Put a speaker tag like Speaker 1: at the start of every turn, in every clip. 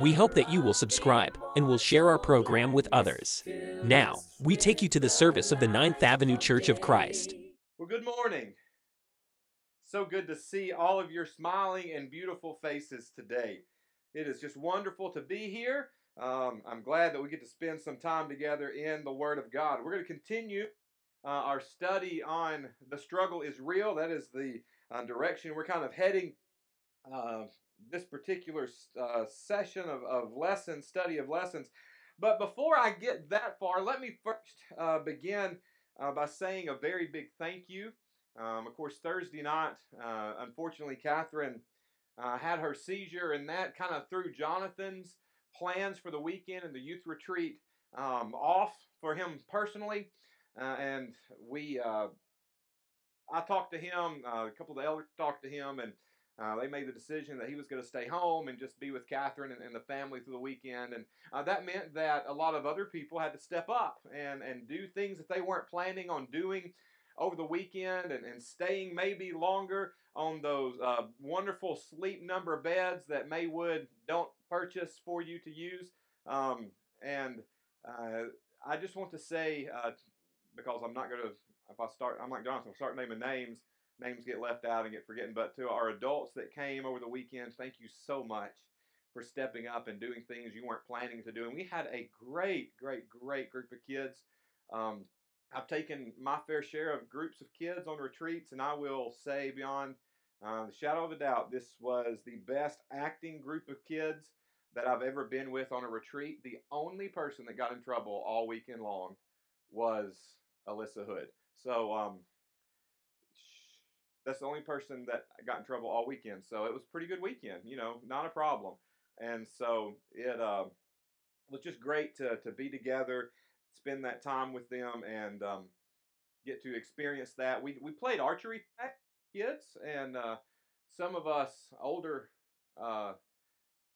Speaker 1: We hope that you will subscribe and will share our program with others. Now, we take you to the service of the Ninth Avenue Church of Christ.
Speaker 2: Well, good morning. So good to see all of your smiling and beautiful faces today. It is just wonderful to be here. Um, I'm glad that we get to spend some time together in the Word of God. We're going to continue uh, our study on the struggle is real. That is the uh, direction we're kind of heading uh, this particular uh, session of, of lessons, study of lessons. But before I get that far, let me first uh, begin uh, by saying a very big thank you. Um, of course, Thursday night, uh, unfortunately, Catherine uh, had her seizure, and that kind of threw Jonathan's plans for the weekend and the youth retreat um, off for him personally. Uh, and we, I talked to him, a couple of the elders talked to him, and uh, they made the decision that he was going to stay home and just be with Catherine and, and the family through the weekend. And uh, that meant that a lot of other people had to step up and, and do things that they weren't planning on doing over the weekend and, and staying maybe longer on those uh, wonderful sleep number beds that Maywood don't purchase for you to use. Um, and uh, I just want to say, uh, because I'm not going to, if I start, I'm like Jonathan, I'll start naming names names get left out and get forgotten. But to our adults that came over the weekend, thank you so much for stepping up and doing things you weren't planning to do. And we had a great, great, great group of kids. Um, I've taken my fair share of groups of kids on retreats, and I will say beyond uh, the shadow of a doubt, this was the best acting group of kids that I've ever been with on a retreat. The only person that got in trouble all weekend long was Alyssa Hood. So um, that's the only person that got in trouble all weekend. So it was pretty good weekend, you know, not a problem. And so it uh, was just great to, to be together, spend that time with them, and um, get to experience that. We, we played archery kids, and uh, some of us older, uh,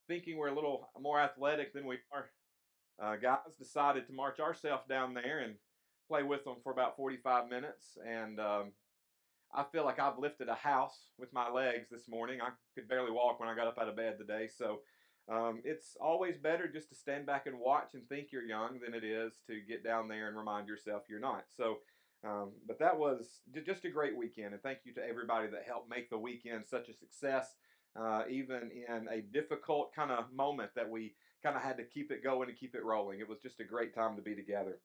Speaker 2: thinking we're a little more athletic than we are, uh, guys decided to march ourselves down there and play with them for about 45 minutes. And um, I feel like I've lifted a house with my legs this morning. I could barely walk when I got up out of bed today. So um, it's always better just to stand back and watch and think you're young than it is to get down there and remind yourself you're not. So, um, but that was just a great weekend. And thank you to everybody that helped make the weekend such a success, uh, even in a difficult kind of moment that we kind of had to keep it going and keep it rolling. It was just a great time to be together.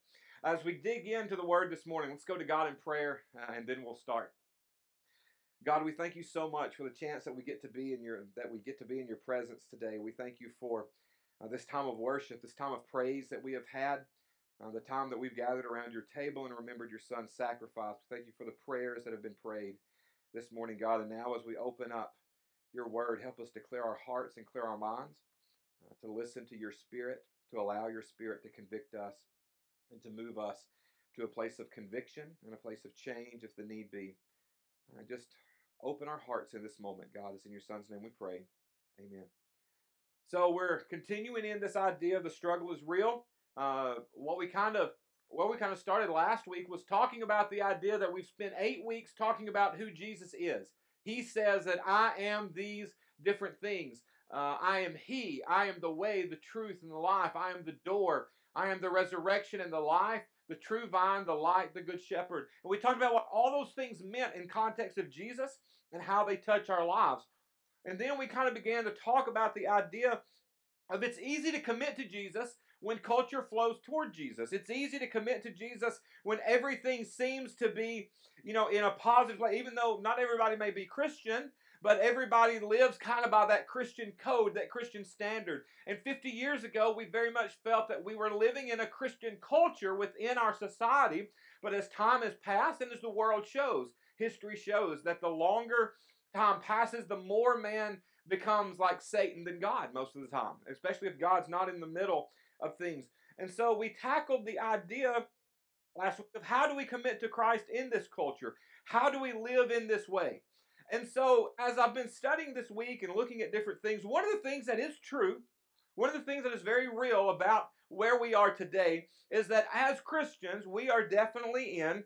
Speaker 2: As we dig into the word this morning, let's go to God in prayer uh, and then we'll start. God, we thank you so much for the chance that we get to be in your that we get to be in your presence today. We thank you for uh, this time of worship, this time of praise that we have had, uh, the time that we've gathered around your table and remembered your son's sacrifice. We thank you for the prayers that have been prayed this morning, God. And now, as we open up your word, help us to clear our hearts and clear our minds, uh, to listen to your spirit, to allow your spirit to convict us and to move us to a place of conviction and a place of change if the need be. I just Open our hearts in this moment, God. It's in your Son's name we pray. Amen. So we're continuing in this idea of the struggle is real. Uh, what we kind of what we kind of started last week was talking about the idea that we've spent eight weeks talking about who Jesus is. He says that I am these different things. Uh, I am He. I am the way, the truth, and the life. I am the door. I am the resurrection and the life the true vine, the light, the good shepherd. And we talked about what all those things meant in context of Jesus and how they touch our lives. And then we kind of began to talk about the idea of it's easy to commit to Jesus when culture flows toward Jesus. It's easy to commit to Jesus when everything seems to be, you know, in a positive way, even though not everybody may be Christian, but everybody lives kind of by that Christian code, that Christian standard. And 50 years ago, we very much felt that we were living in a Christian culture within our society. But as time has passed and as the world shows, history shows that the longer time passes, the more man becomes like Satan than God most of the time, especially if God's not in the middle of things. And so we tackled the idea last week of how do we commit to Christ in this culture? How do we live in this way? And so, as I've been studying this week and looking at different things, one of the things that is true, one of the things that is very real about where we are today is that as Christians, we are definitely in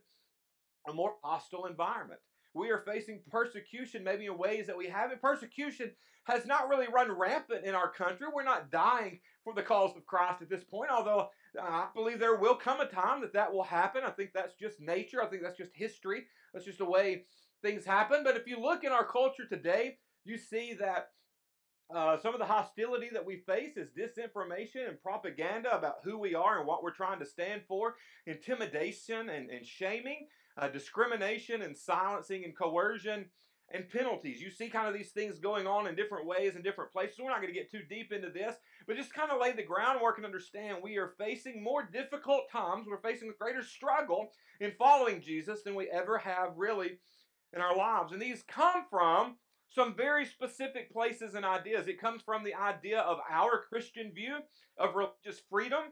Speaker 2: a more hostile environment. We are facing persecution, maybe in ways that we haven't. Persecution has not really run rampant in our country. We're not dying for the cause of Christ at this point, although I believe there will come a time that that will happen. I think that's just nature. I think that's just history. That's just the way things happen. But if you look in our culture today, you see that uh, some of the hostility that we face is disinformation and propaganda about who we are and what we're trying to stand for, intimidation and, and shaming, uh, discrimination and silencing and coercion and penalties. You see kind of these things going on in different ways in different places. We're not going to get too deep into this, but just kind of lay the groundwork and understand we are facing more difficult times. We're facing a greater struggle in following Jesus than we ever have really in our lives. And these come from some very specific places and ideas. It comes from the idea of our Christian view of religious freedom.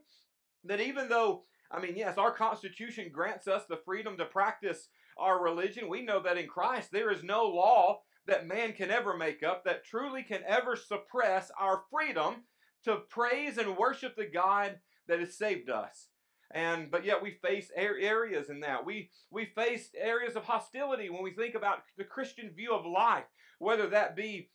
Speaker 2: That even though, I mean, yes, our Constitution grants us the freedom to practice our religion, we know that in Christ there is no law that man can ever make up that truly can ever suppress our freedom to praise and worship the God that has saved us. And but yet we face areas in that. We we face areas of hostility when we think about the Christian view of life, whether that be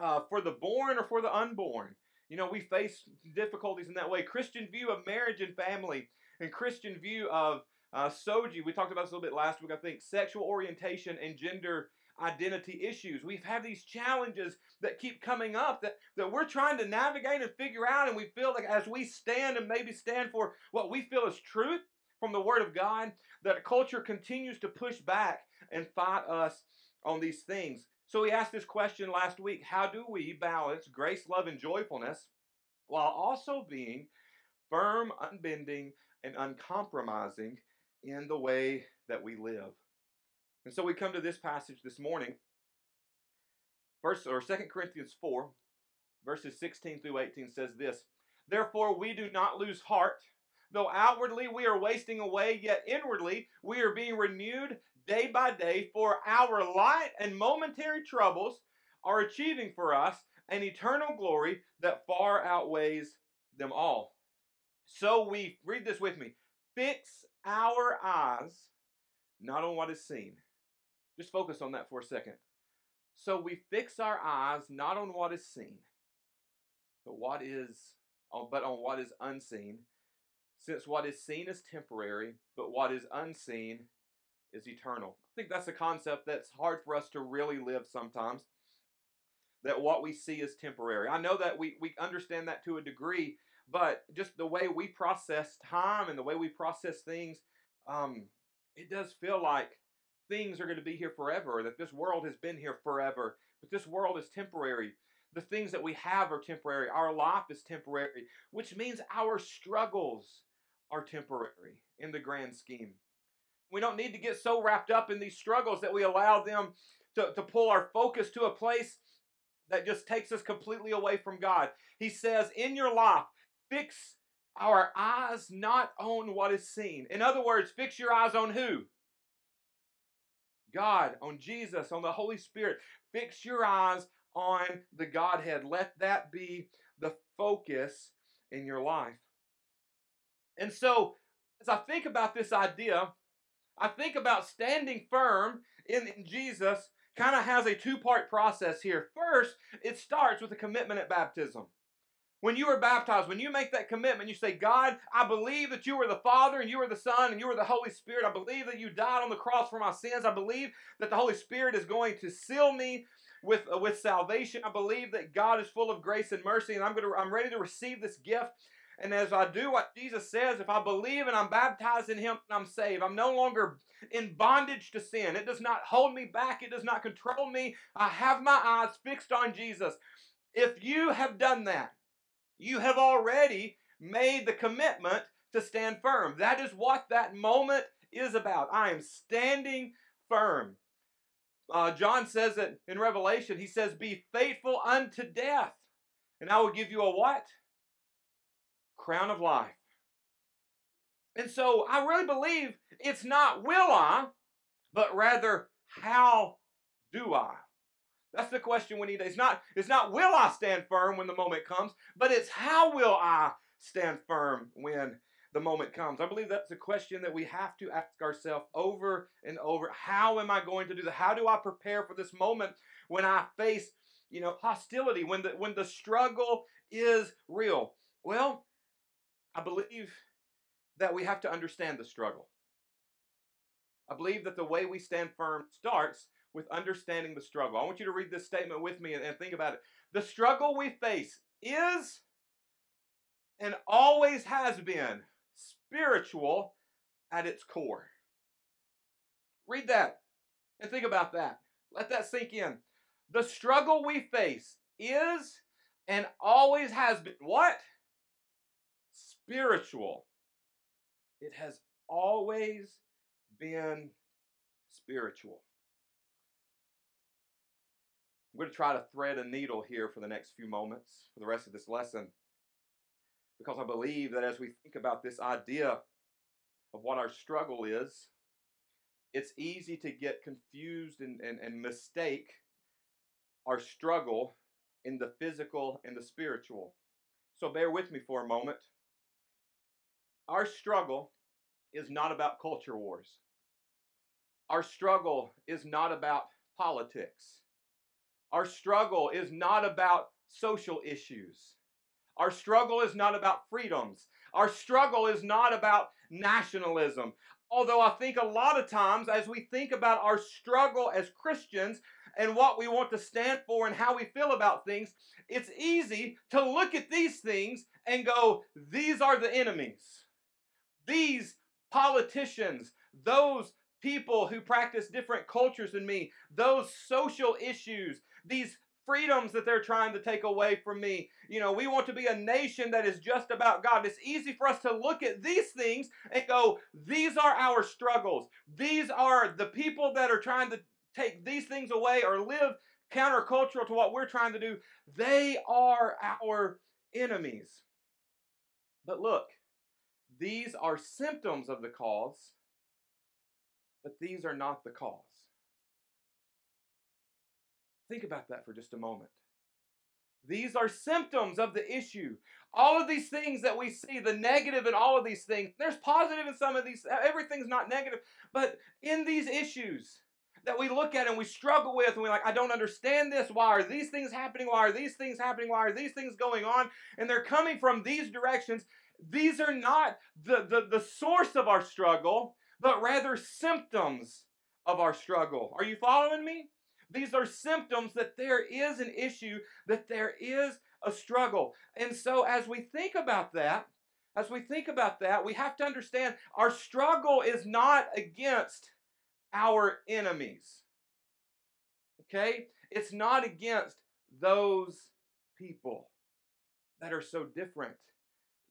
Speaker 2: uh, for the born or for the unborn. You know, we face difficulties in that way. Christian view of marriage and family, and Christian view of uh, SOGI. We talked about this a little bit last week. I think sexual orientation and gender identity issues. We've had these challenges that keep coming up that, that we're trying to navigate and figure out, and we feel like as we stand and maybe stand for what we feel is truth from the Word of God, that culture continues to push back and fight us on these things. So we asked this question last week how do we balance grace, love, and joyfulness while also being firm, unbending, and uncompromising in the way that we live? And so we come to this passage this morning, first or Second Corinthians 4, verses 16 through 18 says this Therefore we do not lose heart, though outwardly we are wasting away, yet inwardly we are being renewed day by day, for our light and momentary troubles are achieving for us an eternal glory that far outweighs them all. So we, read this with me, fix our eyes not on what is seen just focus on that for a second. So we fix our eyes not on what is seen, but what is but on what is unseen. Since what is seen is temporary, but what is unseen is eternal. I think that's a concept that's hard for us to really live sometimes. That what we see is temporary. I know that we, we understand that to a degree, but just the way we process time and the way we process things, um, it does feel like things are going to be here forever, that this world has been here forever, but this world is temporary. The things that we have are temporary. Our life is temporary, which means our struggles are temporary in the grand scheme. We don't need to get so wrapped up in these struggles that we allow them to, to pull our focus to a place that just takes us completely away from God. He says, in your life, fix our eyes not on what is seen. In other words, fix your eyes on who? God, on Jesus, on the Holy Spirit. Fix your eyes on the Godhead. Let that be the focus in your life. And so, as I think about this idea, I think about standing firm in, in Jesus kind of has a two part process here. First, it starts with a commitment at baptism. When you are baptized, when you make that commitment, you say, God, I believe that you are the Father and you are the Son and you are the Holy Spirit. I believe that you died on the cross for my sins. I believe that the Holy Spirit is going to seal me with, uh, with salvation. I believe that God is full of grace and mercy and I'm, to, I'm ready to receive this gift. And as I do what Jesus says, if I believe and I'm baptized in Him, I'm saved. I'm no longer in bondage to sin. It does not hold me back, it does not control me. I have my eyes fixed on Jesus. If you have done that, you have already made the commitment to stand firm. That is what that moment is about. I am standing firm. Uh, John says it in Revelation. He says, Be faithful unto death, and I will give you a what? Crown of life. And so I really believe it's not will I, but rather how do I? That's the question we need. It's not, it's not will I stand firm when the moment comes, but it's how will I stand firm when the moment comes. I believe that's a question that we have to ask ourselves over and over. How am I going to do that? How do I prepare for this moment when I face, you know, hostility, when the when the struggle is real? Well, I believe that we have to understand the struggle. I believe that the way we stand firm starts with understanding the struggle. I want you to read this statement with me and, and think about it. The struggle we face is and always has been spiritual at its core. Read that and think about that. Let that sink in. The struggle we face is and always has been what? Spiritual. It has always been spiritual. I'm going to try to thread a needle here for the next few moments, for the rest of this lesson, because I believe that as we think about this idea of what our struggle is, it's easy to get confused and, and, and mistake our struggle in the physical and the spiritual. So bear with me for a moment. Our struggle is not about culture wars. Our struggle is not about politics. Our struggle is not about social issues. Our struggle is not about freedoms. Our struggle is not about nationalism. Although I think a lot of times, as we think about our struggle as Christians and what we want to stand for and how we feel about things, it's easy to look at these things and go, these are the enemies. These politicians, those people who practice different cultures than me, those social issues, these freedoms that they're trying to take away from me. You know, we want to be a nation that is just about God. It's easy for us to look at these things and go, these are our struggles. These are the people that are trying to take these things away or live countercultural to what we're trying to do. They are our enemies. But look, these are symptoms of the cause, but these are not the cause. Think about that for just a moment. These are symptoms of the issue. All of these things that we see, the negative in all of these things, there's positive in some of these, everything's not negative, but in these issues that we look at and we struggle with, and we're like, I don't understand this. Why are these things happening? Why are these things happening? Why are these things going on? And they're coming from these directions. These are not the, the, the source of our struggle, but rather symptoms of our struggle. Are you following me? These are symptoms that there is an issue, that there is a struggle. And so as we think about that, as we think about that, we have to understand our struggle is not against our enemies. Okay? It's not against those people that are so different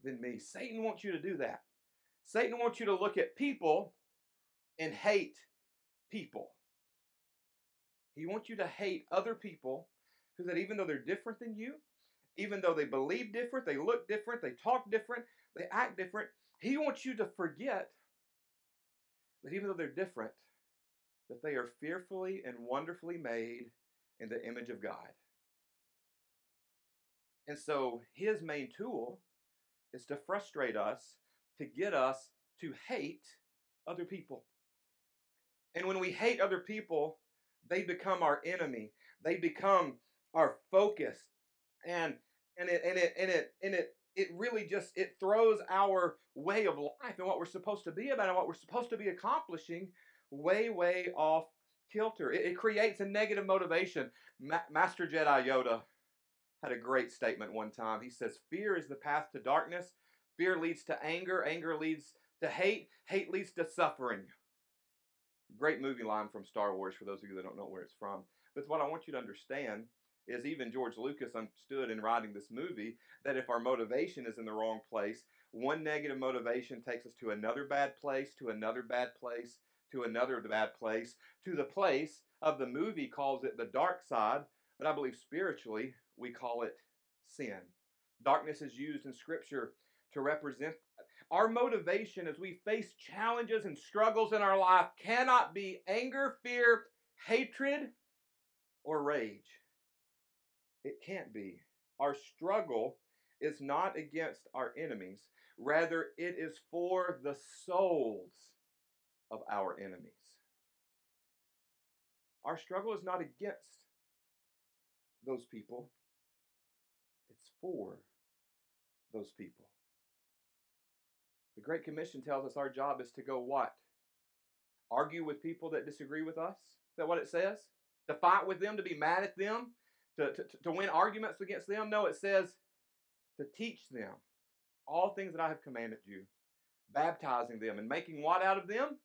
Speaker 2: than me. Satan wants you to do that. Satan wants you to look at people and hate people. He wants you to hate other people who that even though they're different than you, even though they believe different, they look different, they talk different, they act different, he wants you to forget that even though they're different, that they are fearfully and wonderfully made in the image of God. And so his main tool is to frustrate us, to get us to hate other people. And when we hate other people, they become our enemy. They become our focus. And and it and it and it and it it really just it throws our way of life and what we're supposed to be about and what we're supposed to be accomplishing way way off kilter. It, it creates a negative motivation. Ma- Master Jedi Yoda had a great statement one time. He says, "Fear is the path to darkness. Fear leads to anger. Anger leads to hate. Hate leads to suffering." Great movie line from Star Wars for those of you that don't know where it's from. But what I want you to understand is even George Lucas understood in writing this movie that if our motivation is in the wrong place, one negative motivation takes us to another bad place, to another bad place, to another bad place, to the place of the movie calls it the dark side, but I believe spiritually we call it sin. Darkness is used in Scripture to represent our motivation as we face challenges and struggles in our life cannot be anger, fear, hatred, or rage. It can't be. Our struggle is not against our enemies, rather, it is for the souls of our enemies. Our struggle is not against those people, it's for those people. The Great Commission tells us our job is to go what? Argue with people that disagree with us? Is that what it says? To fight with them, to be mad at them, to, to, to win arguments against them? No, it says to teach them all things that I have commanded you, baptizing them and making what out of them?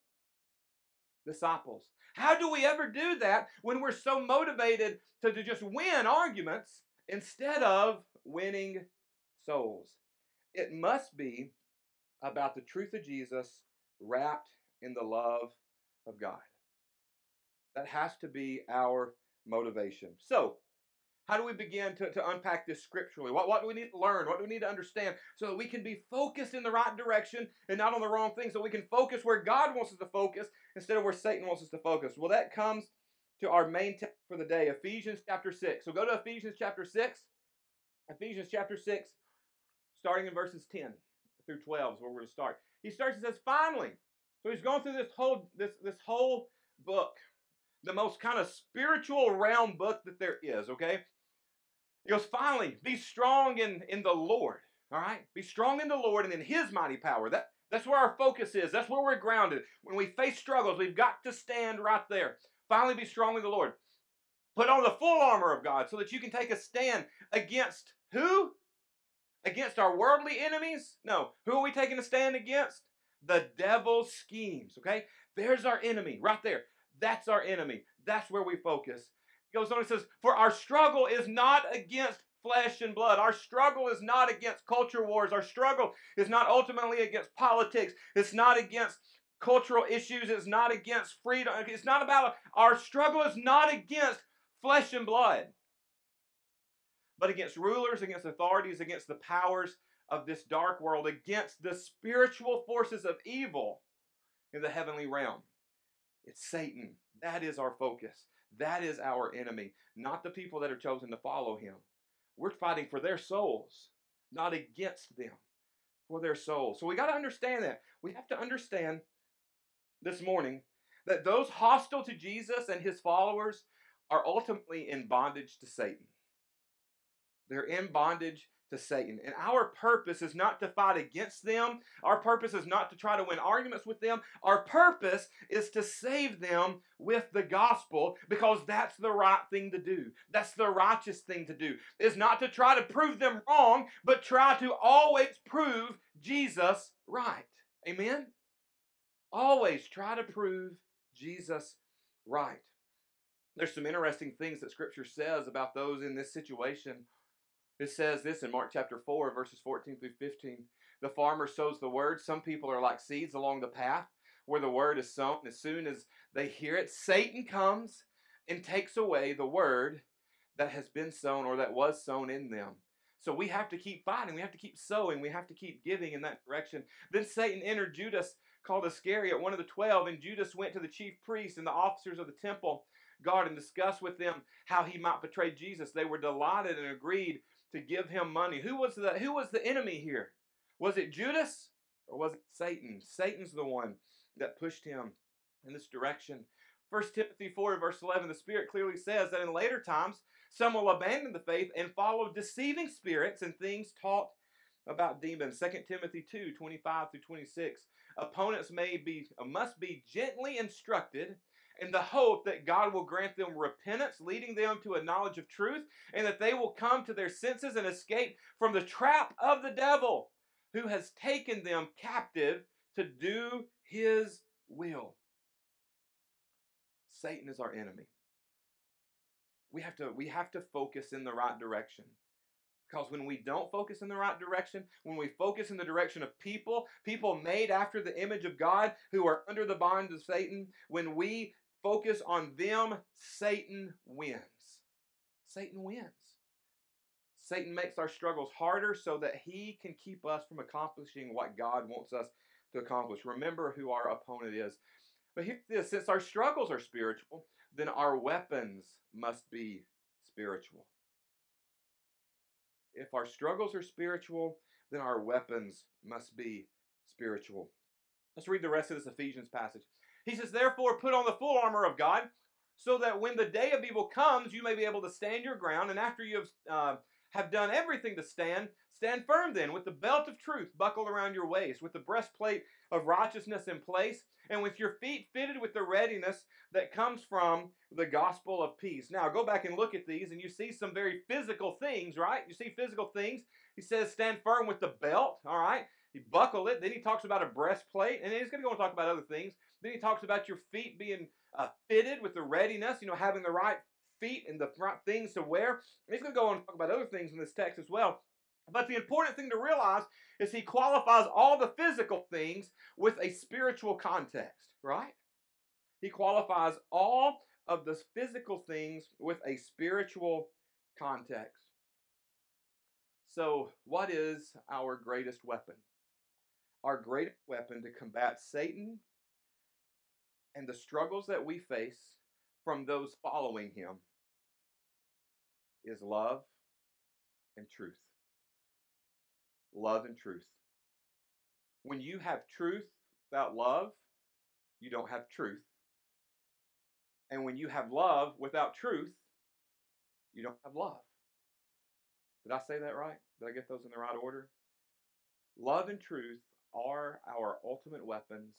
Speaker 2: Disciples. How do we ever do that when we're so motivated to, to just win arguments instead of winning souls? It must be about the truth of Jesus wrapped in the love of God. That has to be our motivation. So, how do we begin to, to unpack this scripturally? What, what do we need to learn? What do we need to understand so that we can be focused in the right direction and not on the wrong things, so we can focus where God wants us to focus instead of where Satan wants us to focus? Well, that comes to our main text for the day, Ephesians chapter 6. So go to Ephesians chapter 6. Ephesians chapter 6, starting in verses 10 through 12 is where we're going to start. He starts and says, finally. So he's going through this whole this this whole book, the most kind of spiritual realm book that there is, okay? He goes, finally, be strong in, in the Lord. All right? Be strong in the Lord and in his mighty power. That that's where our focus is. That's where we're grounded. When we face struggles, we've got to stand right there. Finally, be strong in the Lord. Put on the full armor of God so that you can take a stand against who? Against our worldly enemies? No. Who are we taking a stand against? The devil's schemes, okay? There's our enemy right there. That's our enemy. That's where we focus. He goes on and says, For our struggle is not against flesh and blood. Our struggle is not against culture wars. Our struggle is not ultimately against politics. It's not against cultural issues. It's not against freedom. It's not about our struggle is not against flesh and blood, but against rulers, against authorities, against the powers of this dark world, against the spiritual forces of evil in the heavenly realm. It's Satan. That is our focus. That is our enemy, not the people that are chosen to follow him. We're fighting for their souls, not against them, for their souls. So we got to understand that. We have to understand this morning that those hostile to Jesus and his followers are ultimately in bondage to Satan. They're in bondage to Satan. And our purpose is not to fight against them. Our purpose is not to try to win arguments with them. Our purpose is to save them with the gospel because that's the right thing to do. That's the righteous thing to do. Is not to try to prove them wrong, but try to always prove Jesus right. Amen? Always try to prove Jesus right. There's some interesting things that Scripture says about those in this situation it says this in Mark chapter 4, verses 14 through 15. The farmer sows the word. Some people are like seeds along the path where the word is sown. As soon as they hear it, Satan comes and takes away the word that has been sown or that was sown in them. So we have to keep fighting. We have to keep sowing. We have to keep giving in that direction. Then Satan entered Judas, called Iscariot, one of the twelve, and Judas went to the chief priests and the officers of the temple guard and discussed with them how he might betray Jesus. They were delighted and agreed to give him money. Who was the who was the enemy here? Was it Judas or was it Satan? Satan's the one that pushed him in this direction. 1 Timothy 4 verse 11 the spirit clearly says that in later times some will abandon the faith and follow deceiving spirits and things taught about demons. 2 Timothy 2 25 through 26. Opponents may be must be gently instructed in the hope that God will grant them repentance, leading them to a knowledge of truth, and that they will come to their senses and escape from the trap of the devil who has taken them captive to do his will. Satan is our enemy. We have to we have to focus in the right direction. Because when we don't focus in the right direction, when we focus in the direction of people, people made after the image of God who are under the bond of Satan, when we focus on them, Satan wins. Satan wins. Satan makes our struggles harder so that he can keep us from accomplishing what God wants us to accomplish. Remember who our opponent is. But here's this since our struggles are spiritual, then our weapons must be spiritual. If our struggles are spiritual, then our weapons must be spiritual. Let's read the rest of this Ephesians passage. He says, Therefore, put on the full armor of God, so that when the day of evil comes, you may be able to stand your ground, and after you have, uh, have done everything to stand, stand firm then, with the belt of truth buckled around your waist, with the breastplate of righteousness in place, and with your feet fitted with the readiness that comes from the gospel of peace. Now, go back and look at these, and you see some very physical things, right? You see physical things. He says, stand firm with the belt, all right? He buckle it. Then he talks about a breastplate, and he's going to go and talk about other things. Then he talks about your feet being uh, fitted with the readiness, you know, having the right feet and the right things to wear. And he's going to go on and talk about other things in this text as well. But the important thing to realize is he qualifies all the physical things with a spiritual context, right? He qualifies all of the physical things with a spiritual context. So, what is our greatest weapon? Our greatest weapon to combat Satan and the struggles that we face from those following him is love and truth. Love and truth. When you have truth without love, you don't have truth. And when you have love without truth, you don't have love. Did I say that right? Did I get those in the right order? Love and truth are our ultimate weapons.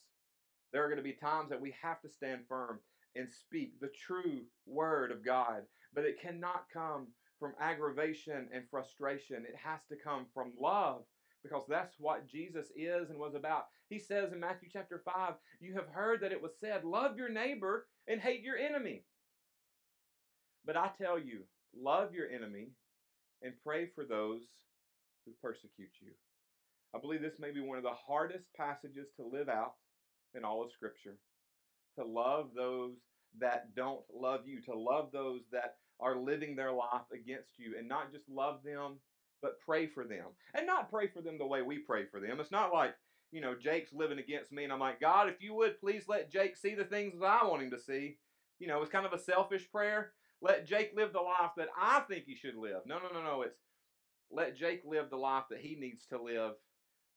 Speaker 2: There are going to be times that we have to stand firm and speak the true word of God, but it cannot come from aggravation and frustration. It has to come from love because that's what Jesus is and was about. He says in Matthew chapter 5, You have heard that it was said, Love your neighbor and hate your enemy. But I tell you, love your enemy and pray for those who persecute you. I believe this may be one of the hardest passages to live out in all of Scripture. To love those that don't love you, to love those that are living their life against you, and not just love them, but pray for them. And not pray for them the way we pray for them. It's not like, you know, Jake's living against me, and I'm like, God, if you would please let Jake see the things that I want him to see. You know, it's kind of a selfish prayer. Let Jake live the life that I think he should live. No, no, no, no. It's let Jake live the life that he needs to live,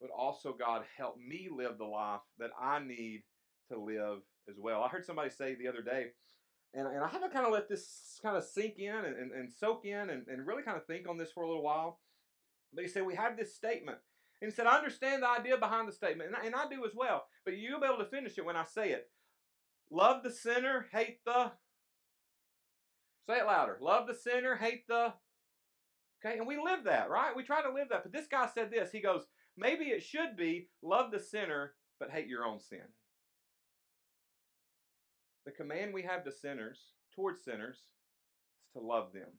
Speaker 2: but also, God, help me live the life that I need to live as well. I heard somebody say the other day, and, and I had to kind of let this kind of sink in and, and, and soak in and, and really kind of think on this for a little while. But he said, We have this statement. And he said, I understand the idea behind the statement, and I, and I do as well. But you'll be able to finish it when I say it. Love the sinner, hate the. Say it louder. Love the sinner, hate the. Okay, and we live that, right? We try to live that. But this guy said this. He goes, maybe it should be love the sinner, but hate your own sin. The command we have to sinners, towards sinners, is to love them.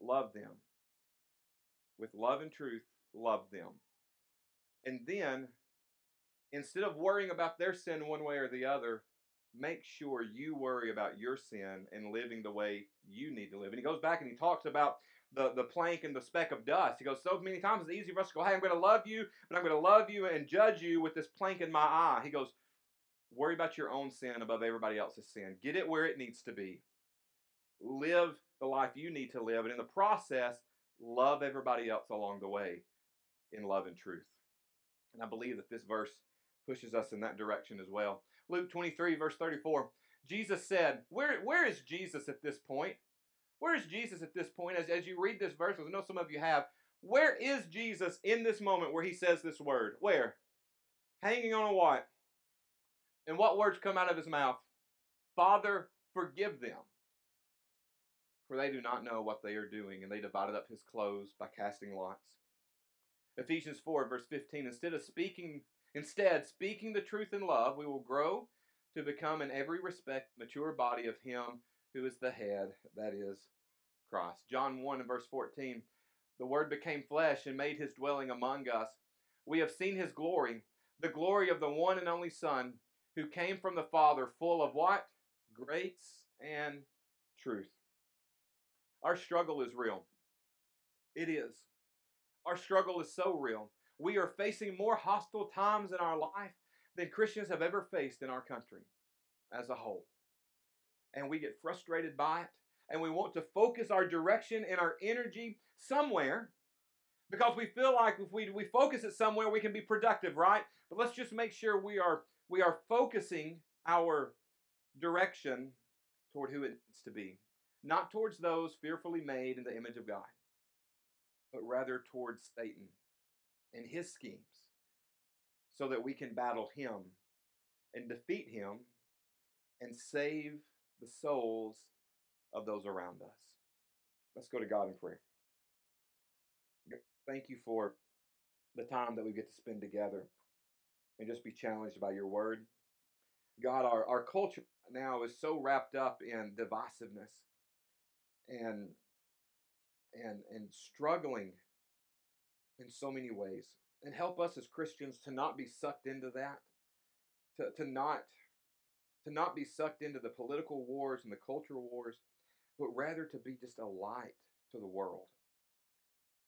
Speaker 2: Love them. With love and truth, love them. And then, instead of worrying about their sin one way or the other, make sure you worry about your sin and living the way you need to live. And he goes back and he talks about the, the plank and the speck of dust. He goes, So many times it's easy for us to go, Hey, I'm going to love you, but I'm going to love you and judge you with this plank in my eye. He goes, Worry about your own sin above everybody else's sin. Get it where it needs to be. Live the life you need to live. And in the process, love everybody else along the way in love and truth. And I believe that this verse pushes us in that direction as well. Luke 23, verse 34. Jesus said, Where, where is Jesus at this point? Where is Jesus at this point? As, as you read this verse, I know some of you have, where is Jesus in this moment where he says this word? Where? Hanging on a what? And what words come out of his mouth? Father, forgive them, for they do not know what they are doing. And they divided up his clothes by casting lots. Ephesians 4, verse 15. Instead of speaking, instead, speaking the truth in love, we will grow to become in every respect mature body of him who is the head, that is Christ. John 1 and verse 14. The Word became flesh and made his dwelling among us. We have seen his glory, the glory of the one and only Son, who came from the Father, full of what? Grace and truth. Our struggle is real. It is. Our struggle is so real. We are facing more hostile times in our life than Christians have ever faced in our country as a whole. And we get frustrated by it, and we want to focus our direction and our energy somewhere because we feel like if we, we focus it somewhere, we can be productive, right? But let's just make sure we are we are focusing our direction toward who it needs to be, not towards those fearfully made in the image of God, but rather towards Satan and his schemes, so that we can battle him and defeat him and save the souls of those around us. Let's go to God in prayer. Thank you for the time that we get to spend together and just be challenged by your word. God, our, our culture now is so wrapped up in divisiveness and and and struggling in so many ways. And help us as Christians to not be sucked into that, to, to not to not be sucked into the political wars and the cultural wars, but rather to be just a light to the world.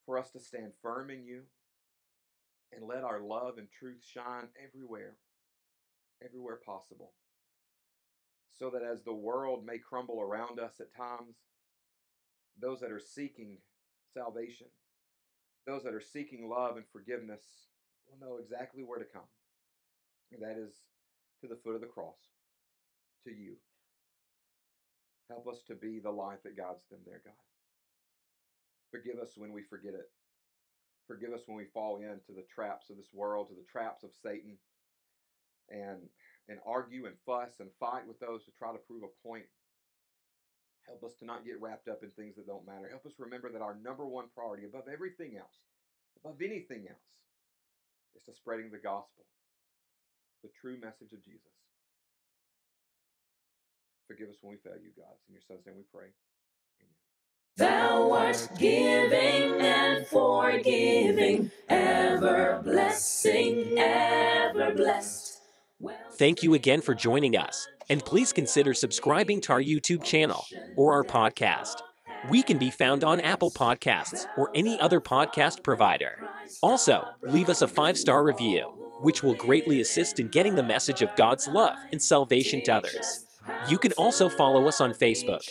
Speaker 2: For us to stand firm in you and let our love and truth shine everywhere, everywhere possible. So that as the world may crumble around us at times, those that are seeking salvation, those that are seeking love and forgiveness, will know exactly where to come. And that is to the foot of the cross, to you. Help us to be the light that guides them there, God. Forgive us when we forget it. Forgive us when we fall into the traps of this world, to the traps of Satan, and and argue and fuss and fight with those to try to prove a point. Help us to not get wrapped up in things that don't matter. Help us remember that our number one priority, above everything else, above anything else, is to spreading the gospel, the true message of Jesus. Forgive us when we fail you, God. In your son's name we pray.
Speaker 3: Thou art giving and forgiving, ever blessing, ever blessed.
Speaker 1: Thank you again for joining us, and please consider subscribing to our YouTube channel or our podcast. We can be found on Apple Podcasts or any other podcast provider. Also, leave us a five star review, which will greatly assist in getting the message of God's love and salvation to others. You can also follow us on Facebook.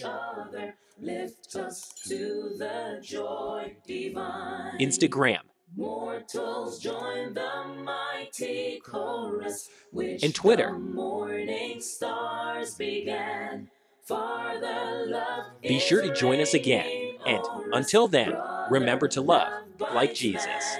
Speaker 3: Lift us to the joy divine.
Speaker 1: Instagram,
Speaker 3: Mortals join the mighty chorus, which
Speaker 1: And Twitter.
Speaker 3: morning stars began. For the love
Speaker 1: Be sure to join us again. And until then, remember to love like Jesus.